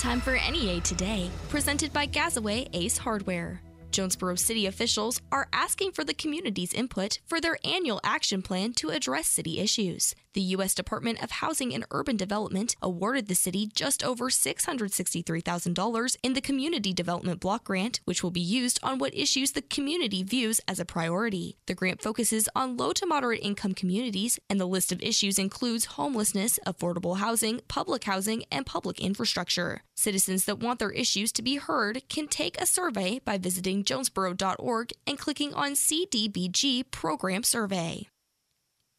Time for NEA Today, presented by Gazaway Ace Hardware. Jonesboro City officials are asking for the community's input for their annual action plan to address city issues. The U.S. Department of Housing and Urban Development awarded the city just over $663,000 in the Community Development Block Grant, which will be used on what issues the community views as a priority. The grant focuses on low to moderate income communities, and the list of issues includes homelessness, affordable housing, public housing, and public infrastructure. Citizens that want their issues to be heard can take a survey by visiting jonesboro.org and clicking on CDBG Program Survey.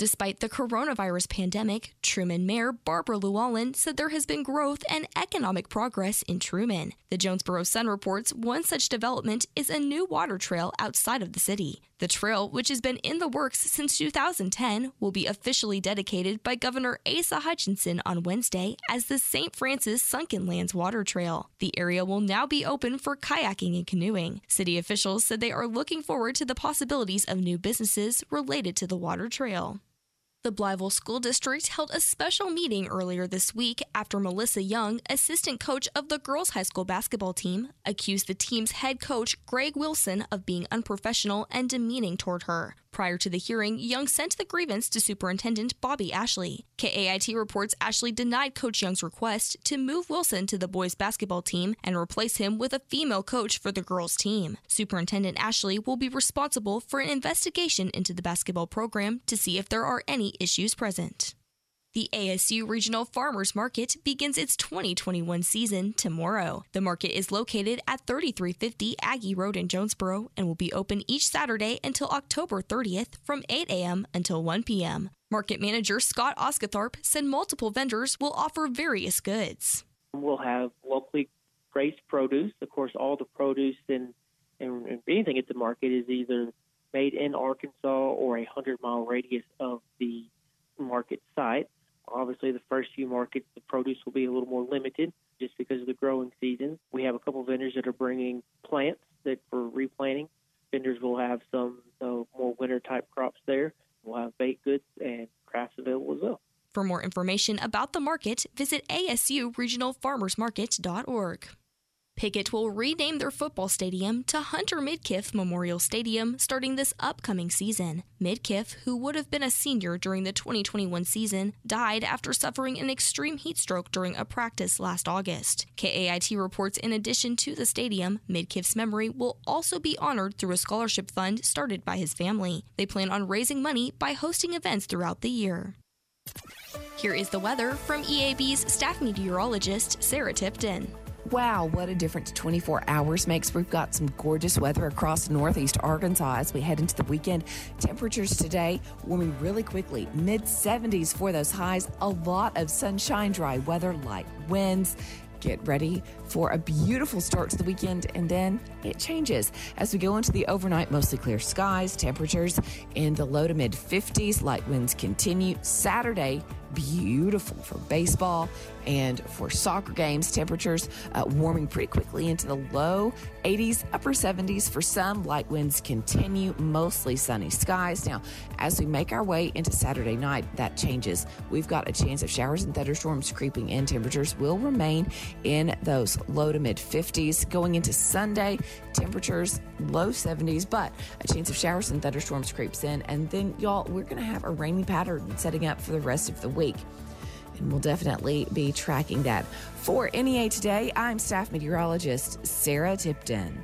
Despite the coronavirus pandemic, Trumann Mayor Barbara Lewallen said there has been growth and economic progress in Trumann. The Jonesboro Sun reports one such development is a new water trail outside of the city. The trail, which has been in the works since 2010, will be officially dedicated by Governor Asa Hutchinson on Wednesday as the St. Francis Sunken Lands Water Trail. The area will now be open for kayaking and canoeing. City officials said they are looking forward to the possibilities of new businesses related to the water trail. The Blytheville School District held a special meeting earlier this week after Melissa Young, assistant coach of the girls' high school basketball team, accused the team's head coach, Greg Wilson, of being unprofessional and demeaning toward her. Prior to the hearing, Young sent the grievance to Superintendent Bobby Ashley. KAIT reports Ashley denied Coach Young's request to move Wilson to the boys' basketball team and replace him with a female coach for the girls' team. Superintendent Ashley will be responsible for an investigation into the basketball program to see if there are any issues present. The ASU Regional Farmers Market begins its 2021 season tomorrow. The market is located at 3350 Aggie Road in Jonesboro and will be open each Saturday until October 30th from 8 a.m. until 1 p.m. Market manager Scott Osgatharp said multiple vendors will offer various goods. We'll have locally raised produce. Of course, all the produce and, and anything at the market is either made in Arkansas or a 100 mile radius of the market site. Obviously, the first few markets, the produce will be a little more limited just because of the growing season. We have a couple vendors that are bringing plants that for replanting. Vendors will have some more winter type crops there. We'll have baked goods and crafts available as well. For more information about the market, visit asuregionalfarmersmarket.org. Piggott will rename their football stadium to Hunter Midkiff Memorial Stadium starting this upcoming season. Midkiff, who would have been a senior during the 2021 season, died after suffering an extreme heat stroke during a practice last August. KAIT reports in addition to the stadium, Midkiff's memory will also be honored through a scholarship fund started by his family. They plan on raising money by hosting events throughout the year. Here is the weather from EAB's staff meteorologist, Sarah Tipton. Wow, what a difference 24 hours makes. We've got some gorgeous weather across northeast Arkansas as we head into the weekend. Temperatures today warming really quickly, mid 70s for those highs. A lot of sunshine, dry weather, light winds. Get ready for a beautiful start to the weekend, and then it changes as we go into the overnight. Mostly clear skies, temperatures in the low to mid 50s. Light winds continue. Saturday, beautiful for baseball and for soccer games. Temperatures uh, warming pretty quickly into the low 80s, upper 70s for some. Light winds continue, mostly sunny skies. Now, as we make our way into Saturday night, that changes. We've got a chance of showers and thunderstorms creeping in. Temperatures will remain in those low to mid 50s. Going into Sunday, temperatures low 70s, but a chance of showers and thunderstorms creeps in. And then, y'all, we're going to have a rainy pattern setting up for the rest of the week. And we'll definitely be tracking that. For NEA Today, I'm staff meteorologist Sarah Tipton.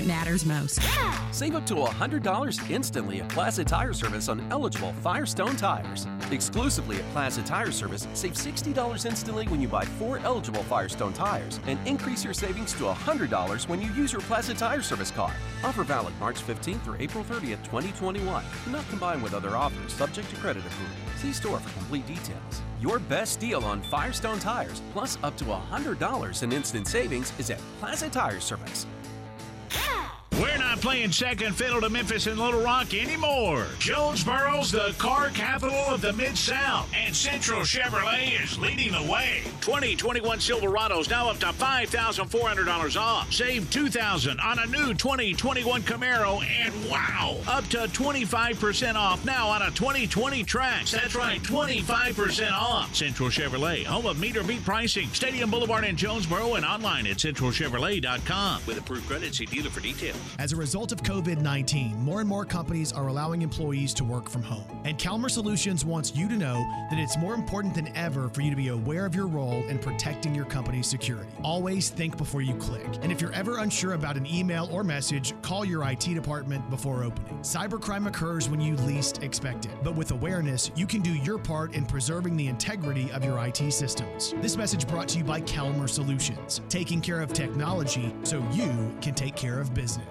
it matters most. Save up to $100 instantly at Plaza Tire Service on eligible Firestone tires. Exclusively at Plaza Tire Service, save $60 instantly when you buy four eligible Firestone tires and increase your savings to $100 when you use your Plaza Tire Service card. Offer valid March 15th through April 30th, 2021. Not combined with other offers subject to credit approval. See store for complete details. Your best deal on Firestone tires, plus up to $100 in instant savings, is at Plaza Tire Service. We're not playing second fiddle to Memphis and Little Rock anymore. Jonesboro's the car capital of the Mid South, and Central Chevrolet is leading the way. 2021 Silverados now up to $5,400 off. Save 2,000 on a new 2021 Camaro, and wow, up to 25% off now on a 2020 Trax. That's right, 25% off. Central Chevrolet, home of meter beat pricing. Stadium Boulevard in Jonesboro and online at centralchevrolet.com. With approved credit, see dealer for details. As a result of COVID 19, more and more companies are allowing employees to work from home. And Calmer Solutions wants you to know that it's more important than ever for you to be aware of your role in protecting your company's security. Always think before you click. And if you're ever unsure about an email or message, call your IT department before opening. Cybercrime occurs when you least expect it. But with awareness, you can do your part in preserving the integrity of your IT systems. This message brought to you by Calmer Solutions, taking care of technology so you can take care of business.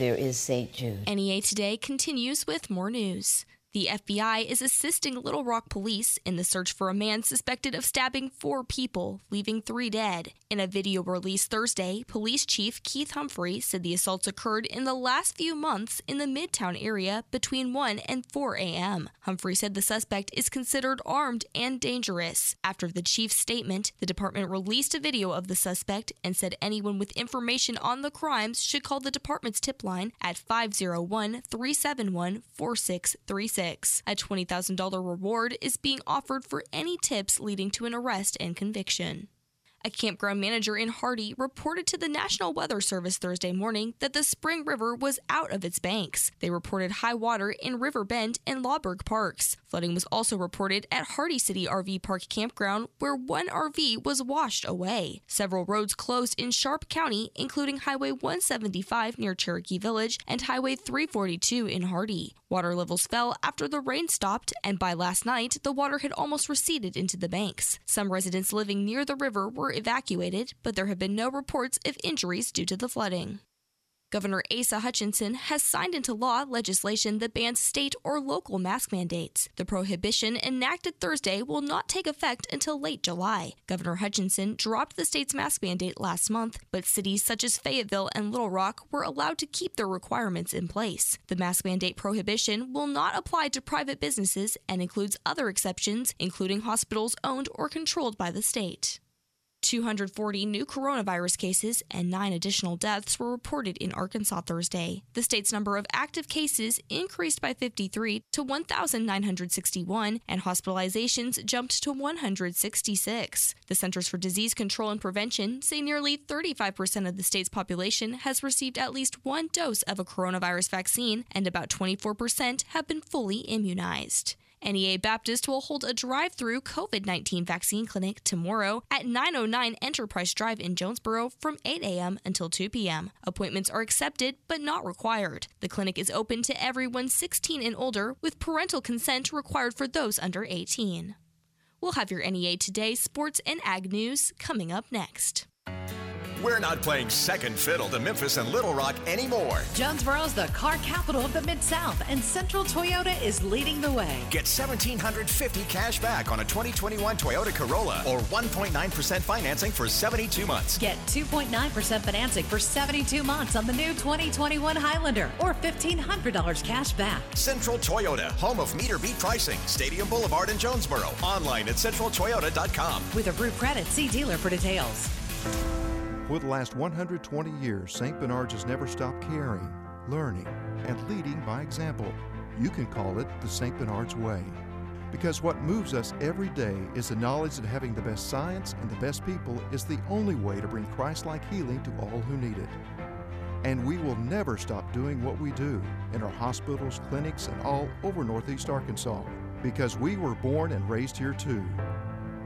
There is St. Jude. NEA Today continues with more news. The FBI is assisting Little Rock police in the search for a man suspected of stabbing four people, leaving three dead. In a video released Thursday, Police Chief Keith Humphrey said the assaults occurred in the last few months in the Midtown area between 1 and 4 a.m. Humphrey said the suspect is considered armed and dangerous. After the chief's statement, the department released a video of the suspect and said anyone with information on the crimes should call the department's tip line at 501 371 4636. A $20,000 reward is being offered for any tips leading to an arrest and conviction. A campground manager in Hardy reported to the National Weather Service Thursday morning that the Spring River was out of its banks. They reported high water in River Bend and Loberg parks. Flooding was also reported at Hardy City RV Park Campground, where one RV was washed away. Several roads closed in Sharp County, including Highway 175 near Cherokee Village and Highway 342 in Hardy. Water levels fell after the rain stopped, and by last night, the water had almost receded into the banks. Some residents living near the river were evacuated, but there have been no reports of injuries due to the flooding. Governor Asa Hutchinson has signed into law legislation that bans state or local mask mandates. The prohibition enacted Thursday will not take effect until late July. Governor Hutchinson dropped the state's mask mandate last month, but cities such as Fayetteville and Little Rock were allowed to keep their requirements in place. The mask mandate prohibition will not apply to private businesses and includes other exceptions, including hospitals owned or controlled by the state. 240 new coronavirus cases and nine additional deaths were reported in Arkansas Thursday. The state's number of active cases increased by 53 to 1,961, and hospitalizations jumped to 166. The Centers for Disease Control and Prevention say nearly 35% of the state's population has received at least one dose of a coronavirus vaccine, and about 24% have been fully immunized. NEA Baptist will hold a drive through COVID 19 vaccine clinic tomorrow at 909 Enterprise Drive in Jonesboro from 8 a.m. until 2 p.m. Appointments are accepted but not required. The clinic is open to everyone 16 and older, with parental consent required for those under 18. We'll have your NEA Today sports and ag news coming up next. We're not playing second fiddle to Memphis and Little Rock anymore. Jonesboro is the car capital of the Mid South, and Central Toyota is leading the way. Get 1750 cash back on a 2021 Toyota Corolla or 1.9% financing for 72 months. Get 2.9% financing for 72 months on the new 2021 Highlander or $1,500 cash back. Central Toyota, home of meter beat pricing, Stadium Boulevard in Jonesboro. Online at centraltoyota.com. With approved credit, see dealer for details. For the last 120 years, St. Bernard's has never stopped caring, learning, and leading by example. You can call it the St. Bernard's Way. Because what moves us every day is the knowledge that having the best science and the best people is the only way to bring Christ like healing to all who need it. And we will never stop doing what we do in our hospitals, clinics, and all over Northeast Arkansas because we were born and raised here too.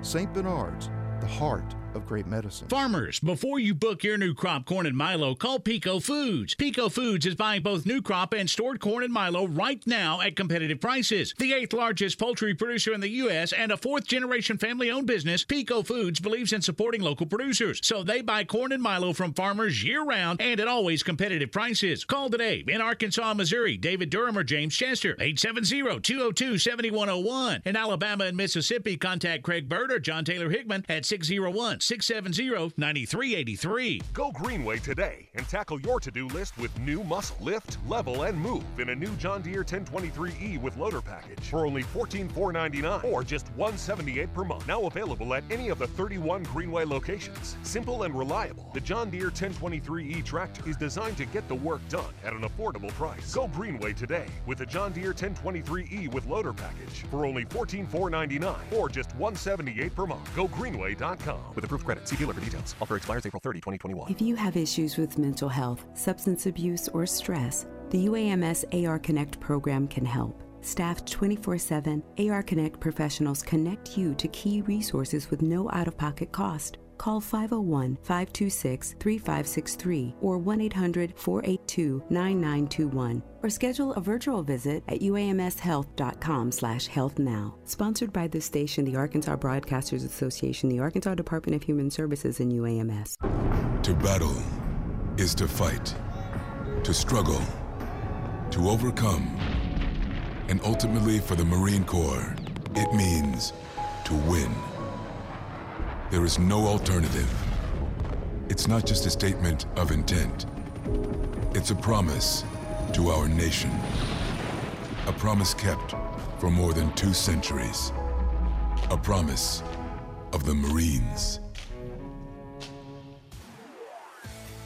St. Bernard's, the heart of great medicine. Farmers, before you book your new crop corn and Milo, call Peco Foods. Peco Foods is buying both new crop and stored corn and Milo right now at competitive prices. The eighth largest poultry producer in the U.S. and a fourth generation family owned business, Peco Foods believes in supporting local producers. So they buy corn and Milo from farmers year round and at always competitive prices. Call today in Arkansas, Missouri, David Durham or James Chester, 870 202 7101. In Alabama and Mississippi, contact Craig Bird or John Taylor Hickman at 601 670 9383. Go Greenway today and tackle your to do list with new muscle. Lift, level, and move in a new John Deere 1023E with loader package for only 14,499 or just 178 per month. Now available at any of the 31 Greenway locations. Simple and reliable, the John Deere 1023E tractor is designed to get the work done at an affordable price. Go Greenway today with the John Deere 1023E with loader package for only 14,499 or just 178 per month. Go Greenway.com with approved credit. See dealer for details. Offer expires April 30, 2021. If you have issues with mental health, substance abuse, or stress, the UAMS AR Connect program can help. Staffed 24 7, AR Connect professionals connect you to key resources with no out of pocket cost. Call 501 526 3563 or 1 800 482 9921 or schedule a virtual visit at uamshealth.com slash health now. Sponsored by this station, the Arkansas Broadcasters Association, the Arkansas Department of Human Services, and UAMS. To battle is to fight, to struggle, to overcome, and ultimately for the Marine Corps, it means to win. There is no alternative. It's not just a statement of intent. It's a promise to our nation. A promise kept for more than two centuries. A promise of the Marines.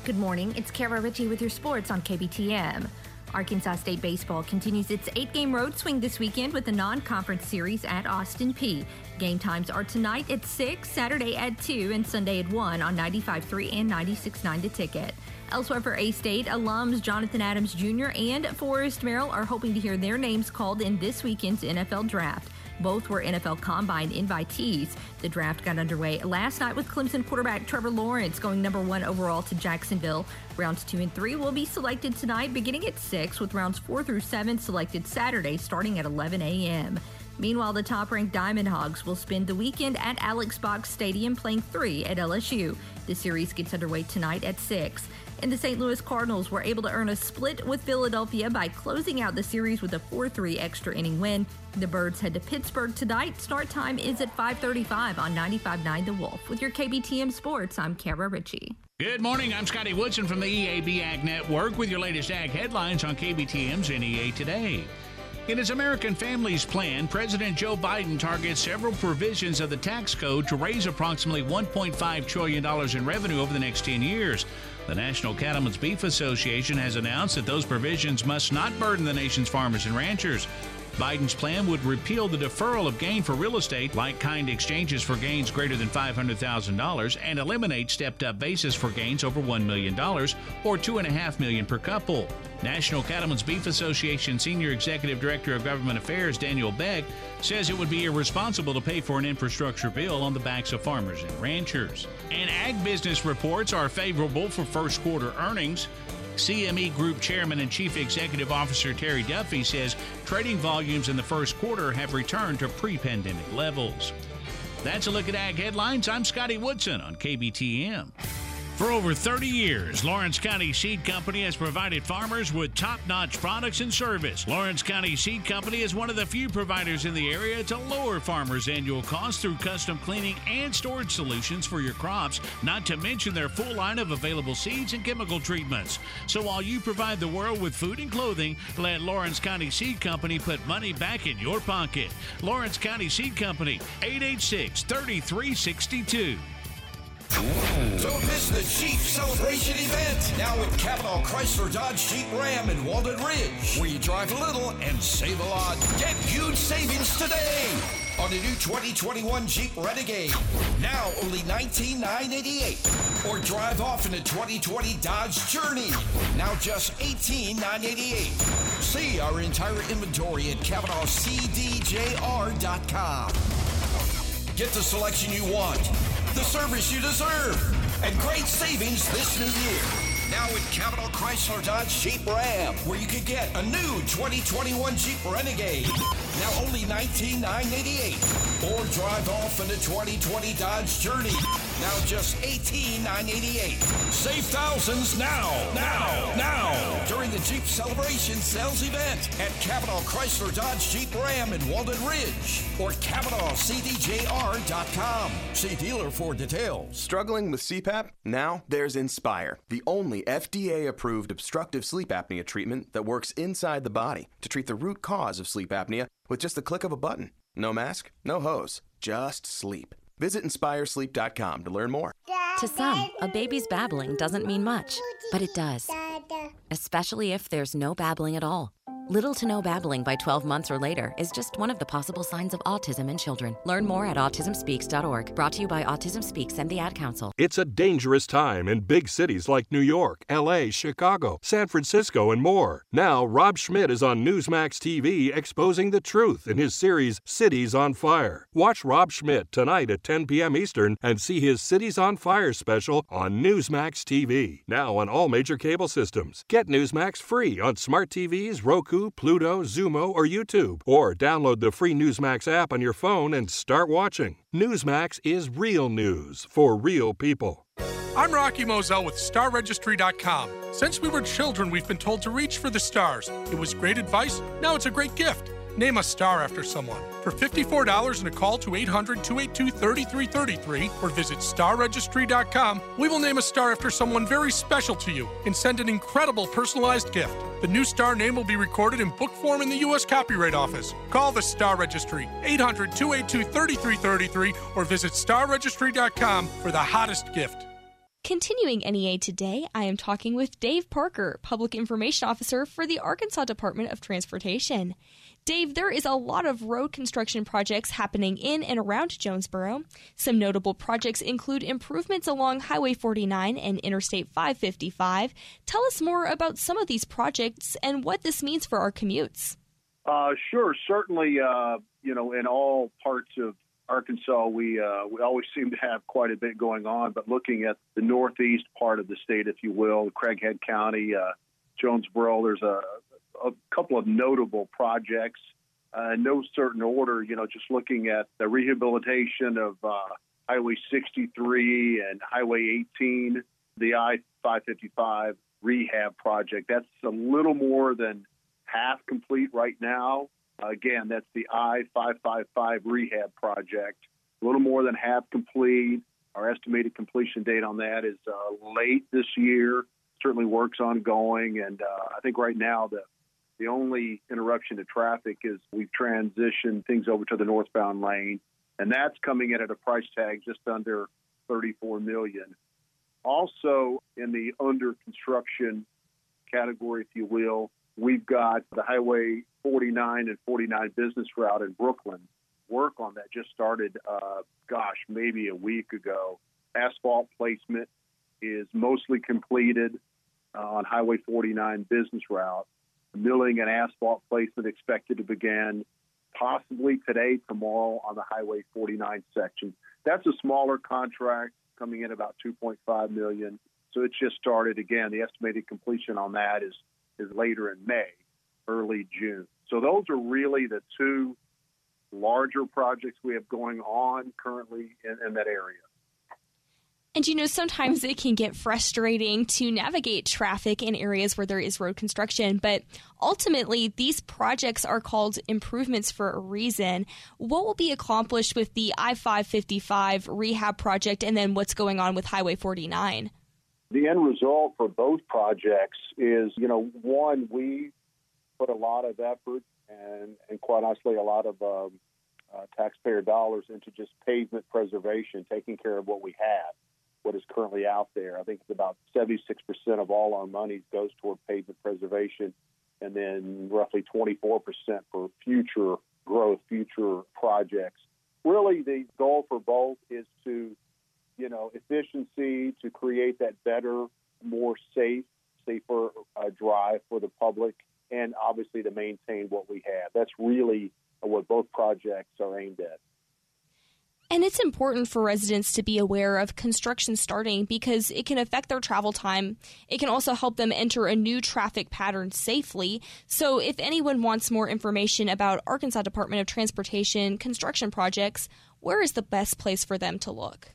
Good morning. It's Kara Ritchie with your sports on KBTM. Arkansas State Baseball continues its eight game road swing this weekend with a non conference series at Austin Peay. Game times are tonight at 6, Saturday at 2, and Sunday at 1 on 95.3 and 96.9 The Ticket. Elsewhere for A State, alums Jonathan Adams Jr. and Forrest Merrill are hoping to hear their names called in this weekend's NFL draft. Both were NFL Combine invitees. The draft got underway last night with Clemson quarterback Trevor Lawrence going number one overall to Jacksonville. Rounds two and three will be selected tonight, beginning at 6, with rounds four through seven selected Saturday, starting at 11 a.m. Meanwhile, the top ranked Diamond Hogs will spend the weekend at Alex Box Stadium playing three at LSU. The series gets underway tonight at 6. And the St. Louis Cardinals were able to earn a split with Philadelphia by closing out the series with a 4-3 extra inning win. The Birds head to Pittsburgh tonight. Start time is at 5:35 on 95.9 The Wolf. With your KBTM Sports, I'm Kara Ritchie. Good morning. I'm Scotty Woodson from the EAB Ag Network with your latest ag headlines on KBTM's NEA Today. In his American Families Plan, President Joe Biden targets several provisions of the tax code to raise approximately $1.5 trillion in revenue over the next 10 years. The National Cattlemen's Beef Association has announced that those provisions must not burden the nation's farmers and ranchers. Biden's plan would repeal the deferral of gain for real estate, like kind exchanges for gains greater than $500,000, and eliminate stepped up basis for gains over $1 million or 2.5 million per couple. National Cattlemen's Beef Association Senior Executive Director of Government Affairs Daniel Beck says it would be irresponsible to pay for an infrastructure bill on the backs of farmers and ranchers. And ag business reports are favorable for first quarter earnings. CME Group Chairman and Chief Executive Officer Terry Duffy says trading volumes in the first quarter have returned to pre pandemic levels. That's a look at ag headlines. I'm Scotty Woodson on KBTM. For over 30 years, Lawrence County Seed Company has provided farmers with top notch products and service. Lawrence County Seed Company is one of the few providers in the area to lower farmers' annual costs through custom cleaning and storage solutions for your crops, not to mention their full line of available seeds and chemical treatments. So while you provide the world with food and clothing, let Lawrence County Seed Company put money back in your pocket. Lawrence County Seed Company, 886 3362. Don't miss the Jeep Celebration event now at Capital Chrysler Dodge Jeep Ram in Walnut Ridge, where you drive a little and save a lot. Get huge savings today on the new 2021 Jeep Renegade. Now only 19,988. Or drive off in the 2020 Dodge Journey. Now just 18,988. See our entire inventory at CapitalCDJR.com. Get the selection you want, the service you deserve, and great savings this new year. Now at Capital Chrysler Dodge Jeep Ram, where you can get a new 2021 Jeep Renegade. Now only 19,988. Or drive off in the 2020 Dodge Journey. Now just 18,988. Save thousands now, now, now. During the Jeep Celebration Sales Event at Capital Chrysler Dodge Jeep Ram in Walnut Ridge. Or CapitalCDJR.com. See dealer for details. Struggling with CPAP? Now there's Inspire, the only FDA approved obstructive sleep apnea treatment that works inside the body to treat the root cause of sleep apnea with just the click of a button. No mask, no hose, just sleep. Visit inspiresleep.com to learn more. To some, a baby's babbling doesn't mean much, but it does. Especially if there's no babbling at all. Little to no babbling by 12 months or later is just one of the possible signs of autism in children. Learn more at autismspeaks.org. Brought to you by Autism Speaks and the Ad Council. It's a dangerous time in big cities like New York, LA, Chicago, San Francisco, and more. Now, Rob Schmitt is on Newsmax TV exposing the truth in his series Cities on Fire. Watch Rob Schmitt tonight at 10 p.m. Eastern and see his Cities on Fire special on Newsmax TV. Now on all major cable systems. Get Newsmax free on smart TVs, Roku, Pluto, Xumo, or YouTube. Or download the free Newsmax app on your phone and start watching. Newsmax is real news for real people. I'm Rocky Moselle with StarRegistry.com. Since we were children, we've been told to reach for the stars. It was great advice, now it's a great gift. Name a star after someone. For $54 and a call to 800 282 3333 or visit starregistry.com, we will name a star after someone very special to you and send an incredible personalized gift. The new star name will be recorded in book form in the U.S. Copyright Office. Call the Star Registry, 800 282 3333 or visit starregistry.com for the hottest gift. Continuing NEA today, I am talking with Dave Parker, Public Information Officer for the Arkansas Department of Transportation. Dave, there is a lot of road construction projects happening in and around Jonesboro. Some notable projects include improvements along Highway 49 and Interstate 555. Tell us more about some of these projects and what this means for our commutes. Uh, sure, certainly, uh, you know, in all parts of Arkansas, we uh, we always seem to have quite a bit going on. But looking at the northeast part of the state, if you will, Craighead County, uh, Jonesboro, there's a, a couple of notable projects. Uh, in no certain order, you know, just looking at the rehabilitation of uh, Highway 63 and Highway 18, the I-555 rehab project. That's a little more than half complete right now. Again, that's the I 555 rehab project. A little more than half complete. Our estimated completion date on that is uh, late this year. Certainly work's ongoing, and uh, I think right now the the only interruption to traffic is we've transitioned things over to the northbound lane, and that's coming in at a price tag just under 34 million. Also, in the under construction category, if you will, we've got the Highway 49 and 49 business route in Brookland. Work on that just started, uh, gosh, maybe a week ago. Asphalt placement is mostly completed uh, on Highway 49 business route. Milling and asphalt placement expected to begin possibly today, tomorrow on the Highway 49 section. That's a smaller contract coming in about 2.5 million. So it's just started again. The estimated completion on that is is later in May, early June. So those are really the two larger projects we have going on currently in, in that area. And you know, sometimes it can get frustrating to navigate traffic in areas where there is road construction, but ultimately, these projects are called improvements for a reason. What will be accomplished with the I 555 rehab project and then what's going on with Highway 49? The end result for both projects is, you know, one, we put a lot of effort and, and quite honestly, a lot of um, uh, taxpayer dollars into just pavement preservation, taking care of what we have what is currently out there. I think it's about 76% of all our money goes toward pavement preservation, and then roughly 24% for future growth, future projects. Really, the goal for both is to, you know, efficiency, to create that better, more safe, safer uh, drive for the public, and obviously to maintain what we have. That's really what both projects are aimed at. And it's important for residents to be aware of construction starting because it can affect their travel time. It can also help them enter a new traffic pattern safely. So, if anyone wants more information about Arkansas Department of Transportation construction projects, where is the best place for them to look?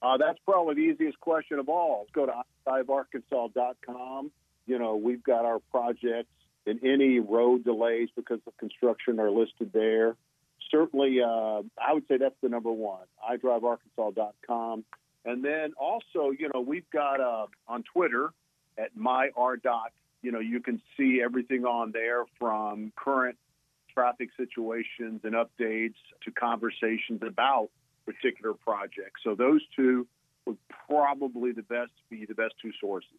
Uh, that's probably the easiest question of all. Go to iDriveArkansas.com. You know, we've got our projects and any road delays because of construction are listed there certainly, uh, I would say that's the number one. iDriveArkansas.com. And then also, you know, we've got uh, on Twitter at myARDOT. You know, you can see everything on there from current traffic situations and updates to conversations about particular projects. So those two would probably the best be the best two sources.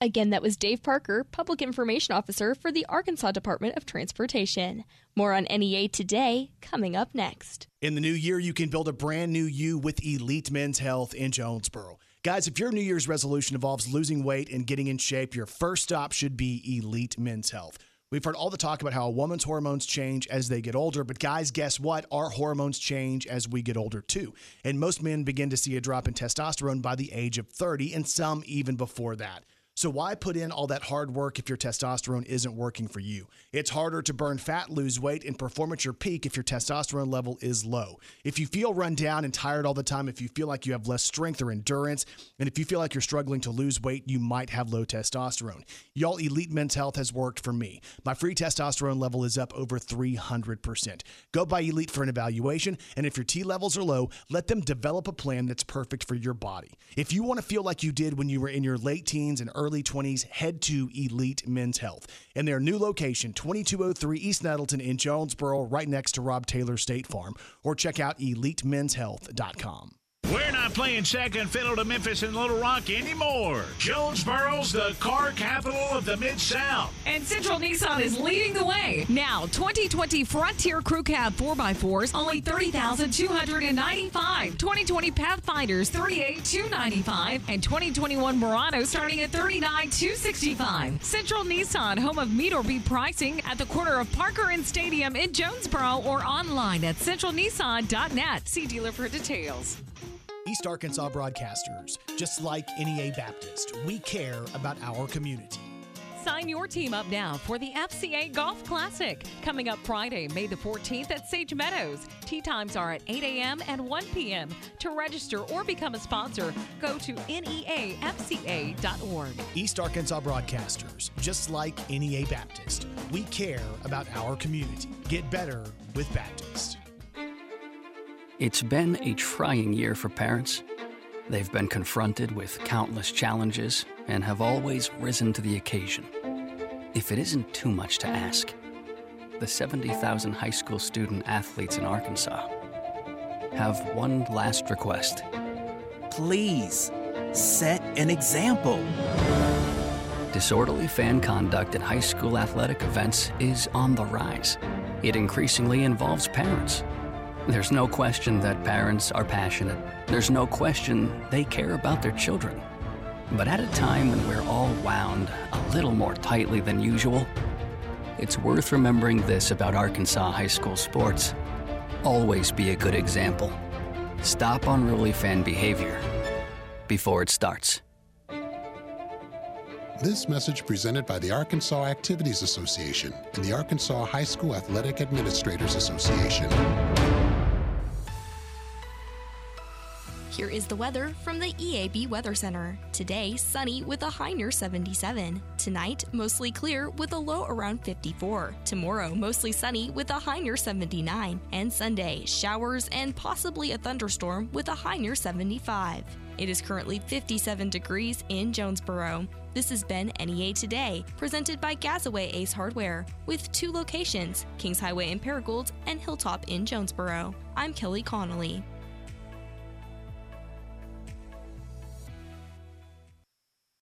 Again, that was Dave Parker, Public Information Officer for the Arkansas Department of Transportation. More on NEA today, coming up next. In the new year, you can build a brand new you with Elite Men's Health in Jonesboro. Guys, if your New Year's resolution involves losing weight and getting in shape, your first stop should be Elite Men's Health. We've heard all the talk about how a woman's hormones change as they get older, but guys, guess what? Our hormones change as we get older too. And most men begin to see a drop in testosterone by the age of 30, and some even before that. So why put in all that hard work if your testosterone isn't working for you? It's harder to burn fat, lose weight, and perform at your peak if your testosterone level is low. If you feel run down and tired all the time, if you feel like you have less strength or endurance, and if you feel like you're struggling to lose weight, you might have low testosterone. Y'all, Elite Men's Health has worked for me. My free testosterone level is up over 300%. Go by Elite for an evaluation, and if your T levels are low, let them develop a plan that's perfect for your body. If you want to feel like you did when you were in your late teens and early early 20s, head to Elite Men's Health. In their new location, 2203 East Nettleton in Jonesboro, right next to Rob Taylor State Farm, or check out elitemenshealth.com. We're not playing second fiddle to Memphis and Little Rock anymore. Jonesboro's the car capital of the Mid South. And Central Nissan is leading the way. Now, 2020 Frontier Crew Cab 4x4s, only 30295 2020 Pathfinders, 38295 And 2021 Murano starting at 39265 Central Nissan, home of meet or beat pricing at the corner of Parker and Stadium in Jonesboro or online at centralnissan.net. See dealer for details. East Arkansas broadcasters, just like NEA Baptist, we care about our community. Sign your team up now for the FCA Golf Classic coming up Friday, May the 14th at Sage Meadows. Tee times are at 8 a.m. and 1 p.m. To register or become a sponsor, go to neafca.org. East Arkansas broadcasters, just like NEA Baptist, we care about our community. Get better with Baptist. It's been a trying year for parents. They've been confronted with countless challenges and have always risen to the occasion. If it isn't too much to ask, the 70,000 high school student athletes in Arkansas have one last request. Please set an example. Disorderly fan conduct at high school athletic events is on the rise. It increasingly involves parents there's no question that parents are passionate. There's no question they care about their children. But at a time when we're all wound a little more tightly than usual, it's worth remembering this about Arkansas high school sports. Always be a good example. Stop unruly fan behavior before it starts. This message presented by the Arkansas Activities Association and the Arkansas High School Athletic Administrators Association. Here is the weather from the EAB Weather Center. Today, sunny with a high near 77. Tonight, mostly clear with a low around 54. Tomorrow, mostly sunny with a high near 79. And Sunday, showers and possibly a thunderstorm with a high near 75. It is currently 57 degrees in Jonesboro. This has been NEA Today, presented by Gazaway Ace Hardware, with two locations Kings Highway in Paragould and Hilltop in Jonesboro. I'm Kelly Connolly.